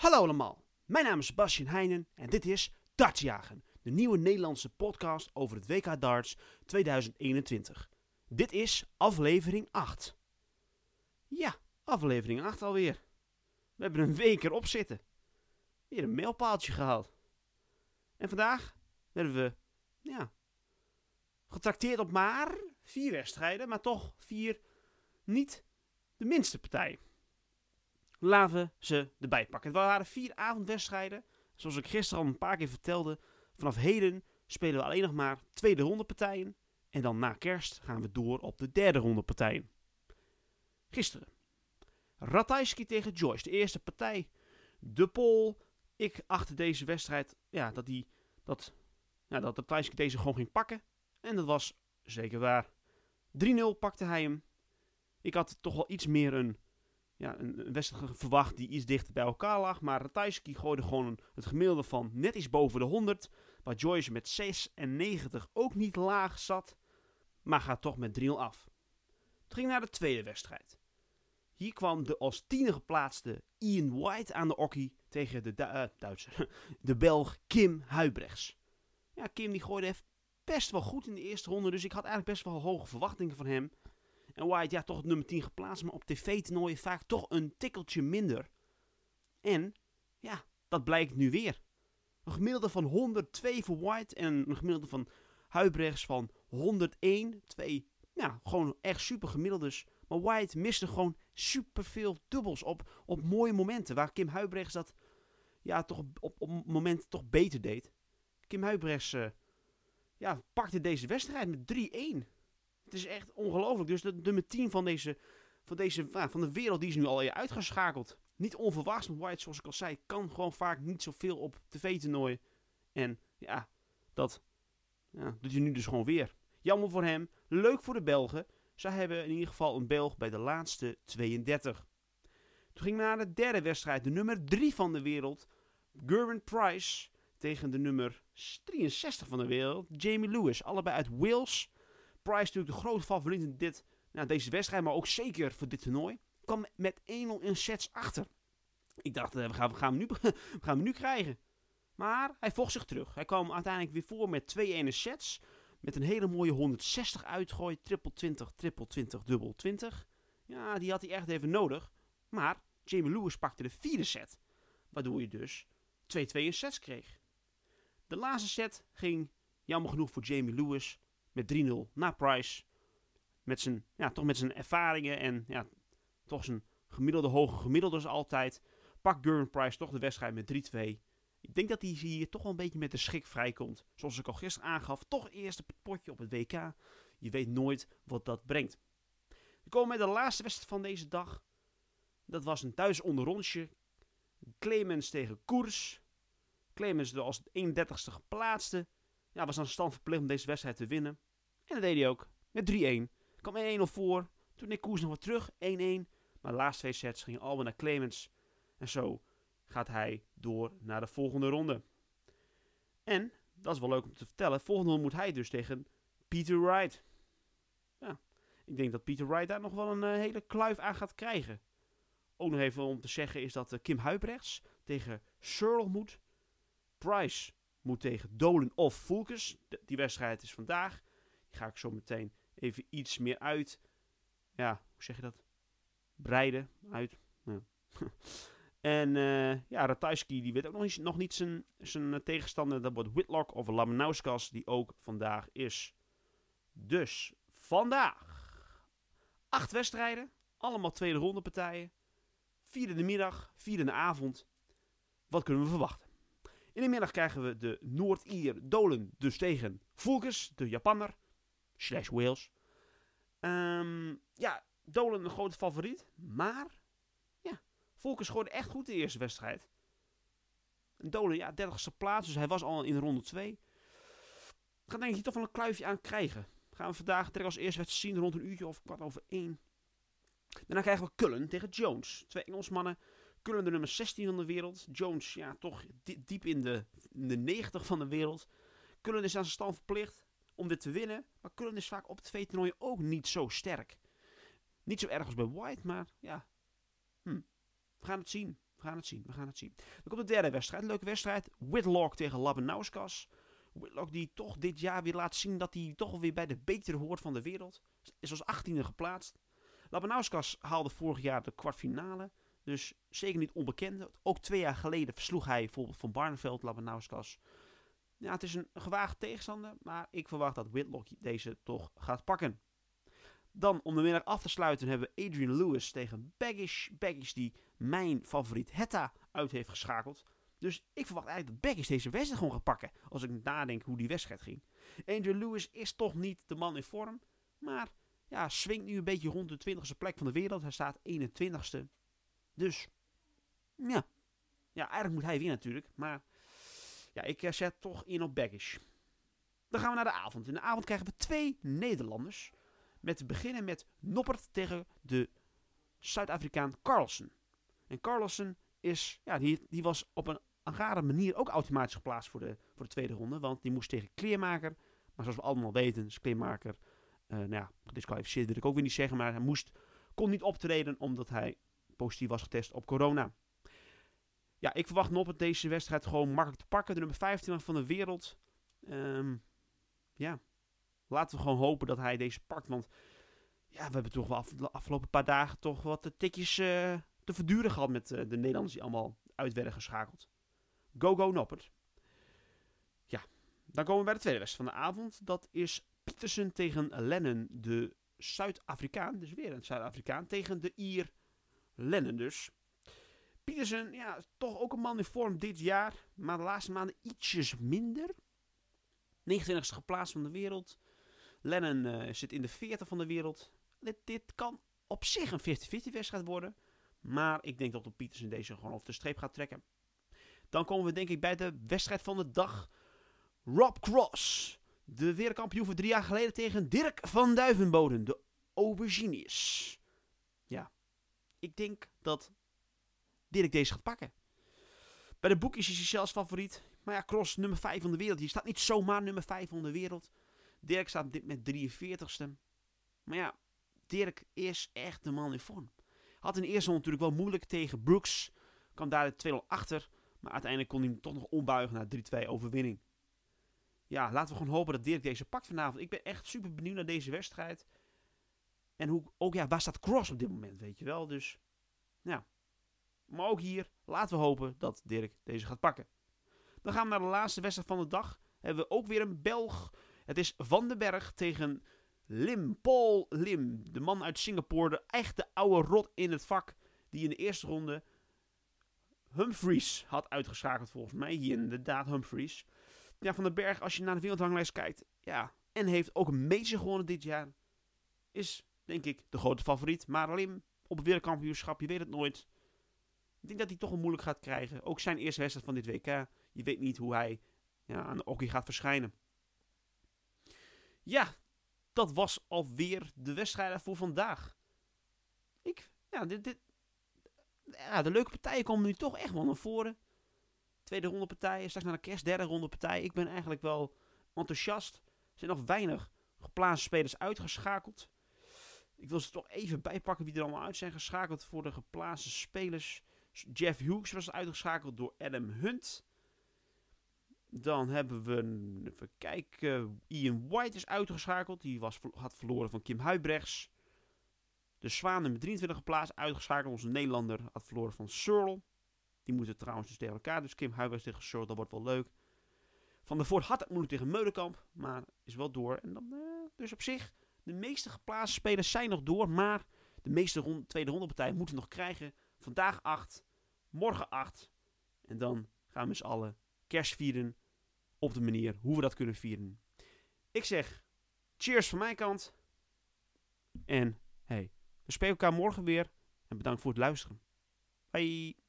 Hallo allemaal, mijn naam is Sebastian Heijnen en dit is Dartsjagen, de nieuwe Nederlandse podcast over het WK Darts 2021. Dit is aflevering 8. Ja, aflevering 8 alweer. We hebben een week erop zitten. Weer een mailpaaltje gehaald. En vandaag werden we, ja, getrakteerd op maar vier wedstrijden, maar toch vier niet de minste partijen. Laten ze erbij pakken. Het waren vier avondwedstrijden. Zoals ik gisteren al een paar keer vertelde. Vanaf heden spelen we alleen nog maar tweede ronde partijen. En dan na kerst gaan we door op de derde ronde partijen. Gisteren. Ratajski tegen Joyce. De eerste partij. De Pol. Ik achtte deze wedstrijd. Ja, dat, die, dat, ja, dat Ratajski deze gewoon ging pakken. En dat was zeker waar. 3-0 pakte hij hem. Ik had toch wel iets meer een, ja, een, wedstrijd verwacht die iets dichter bij elkaar lag. Maar Ratajski gooide gewoon het gemiddelde van net iets boven de 100. Waar Joyce met 96 ook niet laag zat. Maar gaat toch met 3-0 af. Het ging naar de tweede wedstrijd. Hier kwam de als tiende geplaatste Ian White aan de okkie tegen de uh, Duitser, de Belg Kim Huibrechts. Ja, Kim die gooide best wel goed in de eerste ronde, dus ik had eigenlijk best wel hoge verwachtingen van hem. En White, ja, toch nummer 10 geplaatst, maar op tv-toernooien vaak toch een tikkeltje minder. En, ja, dat blijkt nu weer. Een gemiddelde van 102 voor White en een gemiddelde van Huibrechts van 101. Twee, ja, gewoon echt super gemiddeldes. Maar White miste gewoon superveel dubbels op, op mooie momenten. Waar Kim Huibrechts dat, ja, toch op, op momenten toch beter deed. Kim Huibrechts, uh, ja, pakte deze wedstrijd met 3-1. Het is echt ongelooflijk. Dus de nummer 10 van deze, van deze van de wereld die is nu al uitgeschakeld. Niet onverwachts, maar White, zoals ik al zei, kan gewoon vaak niet zoveel op tv-toernooien. En ja, dat ja, doet hij nu dus gewoon weer. Jammer voor hem. Leuk voor de Belgen. Zij hebben in ieder geval een Belg bij de laatste 32. Toen ging naar de derde wedstrijd. De nummer 3 van de wereld. Gerwin Price tegen de nummer 63 van de wereld. Jamie Lewis. Allebei uit Wales. Price natuurlijk de grote favoriet in dit, nou, deze wedstrijd, maar ook zeker voor dit toernooi. Kwam met 1-0 in sets achter. Ik dacht, we gaan, we, gaan hem nu, we gaan hem nu krijgen. Maar hij vocht zich terug. Hij kwam uiteindelijk weer voor met 2 1 sets. Met een hele mooie 160 uitgooi. Triple 20, triple 20, dubbel 20. Ja, die had hij echt even nodig. Maar Jamie Lewis pakte de vierde set. Waardoor je dus 2-2 in sets kreeg. De laatste set ging, jammer genoeg voor Jamie Lewis, met 3-0 naar Price. Met zijn, ja, toch met zijn ervaringen en ja, toch zijn gemiddelde hoge gemiddeldes altijd. Pakt Gurren Price toch de wedstrijd met 3-2. Ik denk dat hij hier toch wel een beetje met de schik vrijkomt. Zoals ik al gisteren aangaf, toch eerst een potje op het WK. Je weet nooit wat dat brengt. We komen met de laatste wedstrijd van deze dag. Dat was een thuis onderrondje. Clemens tegen Koers. Clemens als 31ste geplaatste. Ja, was aan stand verplicht om deze wedstrijd te winnen. En dat deed hij ook. Met 3-1. Kwam 1-1 voor. Toen ik Koers nog wat terug. 1-1. Maar de laatste twee sets gingen allemaal naar Clemens. En zo gaat hij door naar de volgende ronde. En, dat is wel leuk om te vertellen, volgende ronde moet hij dus tegen Peter Wright. Ja, ik denk dat Peter Wright daar nog wel een uh, hele kluif aan gaat krijgen. Ook nog even om te zeggen is dat uh, Kim Huibrechts tegen Searle moet. Price moet tegen Dolan of Fulkes. Die wedstrijd is vandaag. Die ga ik zo meteen even iets meer uit. Ja, hoe zeg je dat? Breiden uit. Ja. en uh, ja, Ratajski die weet ook nog niet, nog niet zijn, zijn tegenstander. Dat wordt Whitlock of Lamanauskas, die ook vandaag is. Dus vandaag acht wedstrijden. Allemaal tweede ronde partijen. Vierde de middag, vierde de avond. Wat kunnen we verwachten? In de middag krijgen we de Noord-Ier Dolen dus tegen Fulkes, de Japanner. Slash Wales. Um, ja, Dolen een grote favoriet. Maar, ja, Fulkes gooide echt goed de eerste wedstrijd. En Dolen, ja, 30ste plaats, dus hij was al in ronde 2. Gaat denk ik hier toch wel een kluifje aan krijgen. Gaan we vandaag direct als eerste wedstrijd zien rond een uurtje of kwart over één. Daarna krijgen we Cullen tegen Jones. Twee Engelsmannen. Cullen de nummer 16 van de wereld. Jones, ja, toch diep in de, in de 90 van de wereld. Cullen is aan zijn stand verplicht om dit te winnen. Maar Cullen is vaak op twee toernooien ook niet zo sterk. Niet zo erg als bij White, maar ja. Hm. We gaan het zien. We gaan het zien, we gaan het zien. Dan komt de derde wedstrijd, leuke wedstrijd. Whitlock tegen Labanauskas. Whitlock die toch dit jaar weer laat zien dat hij toch weer bij de betere hoort van de wereld. Is als 18e geplaatst. Labanauskas haalde vorig jaar de kwartfinale. Dus zeker niet onbekende. Ook twee jaar geleden versloeg hij bijvoorbeeld van Barneveld Labanauskas. Ja, het is een gewaagd tegenstander, maar ik verwacht dat Whitlock deze toch gaat pakken. Dan om de middag af te sluiten hebben we Adrian Lewis tegen Baggish. Baggish die mijn favoriet Hetta uit heeft geschakeld. Dus ik verwacht eigenlijk dat Baggish deze wedstrijd gewoon gaat pakken. Als ik nadenk hoe die wedstrijd ging. Adrian Lewis is toch niet de man in vorm. Maar ja, swingt nu een beetje rond de 20ste plek van de wereld. Hij staat 21ste. Dus ja. Ja, eigenlijk moet hij winnen natuurlijk. Maar ja, ik eh, zet toch in op Baggish. Dan gaan we naar de avond. In de avond krijgen we twee Nederlanders. Met te beginnen met Noppert tegen de Zuid-Afrikaan Carlsen. En Carlsen is, ja, die, die was op een rare manier ook automatisch geplaatst voor de, voor de tweede ronde. Want die moest tegen Kleermaker. Maar zoals we allemaal weten, is Kleermaker, uh, nou ja, gedisqualificeerd wil ik ook weer niet zeggen. Maar hij moest, kon niet optreden omdat hij positief was getest op corona. Ja, ik verwacht Noppert deze wedstrijd gewoon makkelijk te pakken. De nummer 15 van de wereld. Um, ja, laten we gewoon hopen dat hij deze pakt. Want ja, we hebben toch wel de afgelopen paar dagen toch wat tikjes uh, te verduren gehad met uh, de Nederlanders die allemaal uit werden geschakeld. Go, go, Noppert. Ja, dan komen we bij de tweede wedstrijd van de avond. Dat is Pietersen tegen Lennon, de Zuid-Afrikaan. Dus weer een Zuid-Afrikaan tegen de Ier Lennon dus. Pietersen, ja, toch ook een man in vorm dit jaar. Maar de laatste maanden ietsjes minder. 29ste geplaatst van de wereld. Lennon uh, zit in de 40 van de wereld. Dit, dit kan op zich een 50-50 wedstrijd worden. Maar ik denk dat op Pietersen deze gewoon over de streep gaat trekken. Dan komen we denk ik bij de wedstrijd van de dag. Rob Cross. De wereldkampioen van drie jaar geleden tegen Dirk van Duivenboden. De Aubergines. Ja. Ik denk dat Dirk deze gaat pakken. Bij de boekjes is hij zelfs favoriet. Maar ja, Cross nummer 5 van de wereld. Die staat niet zomaar nummer 5 van de wereld. Dirk staat dit met 43ste. Maar ja, Dirk is echt de man in vorm. Had in de eerste ronde natuurlijk wel moeilijk tegen Brooks. Kwam daar de 2-0 achter. Maar uiteindelijk kon hij hem toch nog ombuigen naar 3-2 overwinning. Ja, laten we gewoon hopen dat Dirk deze pakt vanavond. Ik ben echt super benieuwd naar deze wedstrijd. En hoe, ook ja, waar staat Cross op dit moment, weet je wel. Dus, ja. Maar ook hier, laten we hopen dat Dirk deze gaat pakken. Dan gaan we naar de laatste wedstrijd van de dag. Hebben we ook weer een Belg. Het is Van den Berg tegen Lim. Paul Lim. De man uit Singapore. De echte oude rot in het vak. Die in de eerste ronde Humphries had uitgeschakeld volgens mij. Hier inderdaad Humphries. Ja, Van den Berg, als je naar de wereldranglijst kijkt. Ja, en heeft ook een major gewonnen dit jaar. Is, denk ik, de grote favoriet. Maar Lim op het wereldkampioenschap, je weet het nooit. Ik denk dat hij toch een moeilijk gaat krijgen. Ook zijn eerste wedstrijd van dit WK. Je weet niet hoe hij ja, aan de hockey gaat verschijnen. Ja, dat was alweer de wedstrijden voor vandaag. Ik, ja, dit, dit, ja, de leuke partijen komen nu toch echt wel naar voren. Tweede ronde partijen, straks naar de kerst, derde ronde partij. Ik ben eigenlijk wel enthousiast. Er zijn nog weinig geplaatste spelers uitgeschakeld. Ik wil ze toch even bijpakken wie er allemaal uit zijn geschakeld voor de geplaatste spelers. Jeff Hughes was uitgeschakeld door Adam Hunt. Dan hebben we, even kijken, Ian White is uitgeschakeld. Die was, had verloren van Kim Huibrechts. De Zwaan nummer 23 geplaatst, uitgeschakeld. Onze Nederlander had verloren van Searle. Die moeten trouwens dus tegen elkaar. Dus Kim Huibrechts tegen Searle, dat wordt wel leuk. Van der Voort had het moeilijk tegen Meulenkamp, maar is wel door. En dan, eh, dus op zich, de meeste geplaatste spelers zijn nog door. Maar de meeste rond, tweede ronde partijen moeten nog krijgen. Vandaag 8, morgen 8. En dan gaan we met z'n allen kerst vieren op de manier hoe we dat kunnen vieren. Ik zeg cheers van mijn kant. En hey, we spreken elkaar morgen weer. En bedankt voor het luisteren. Bye.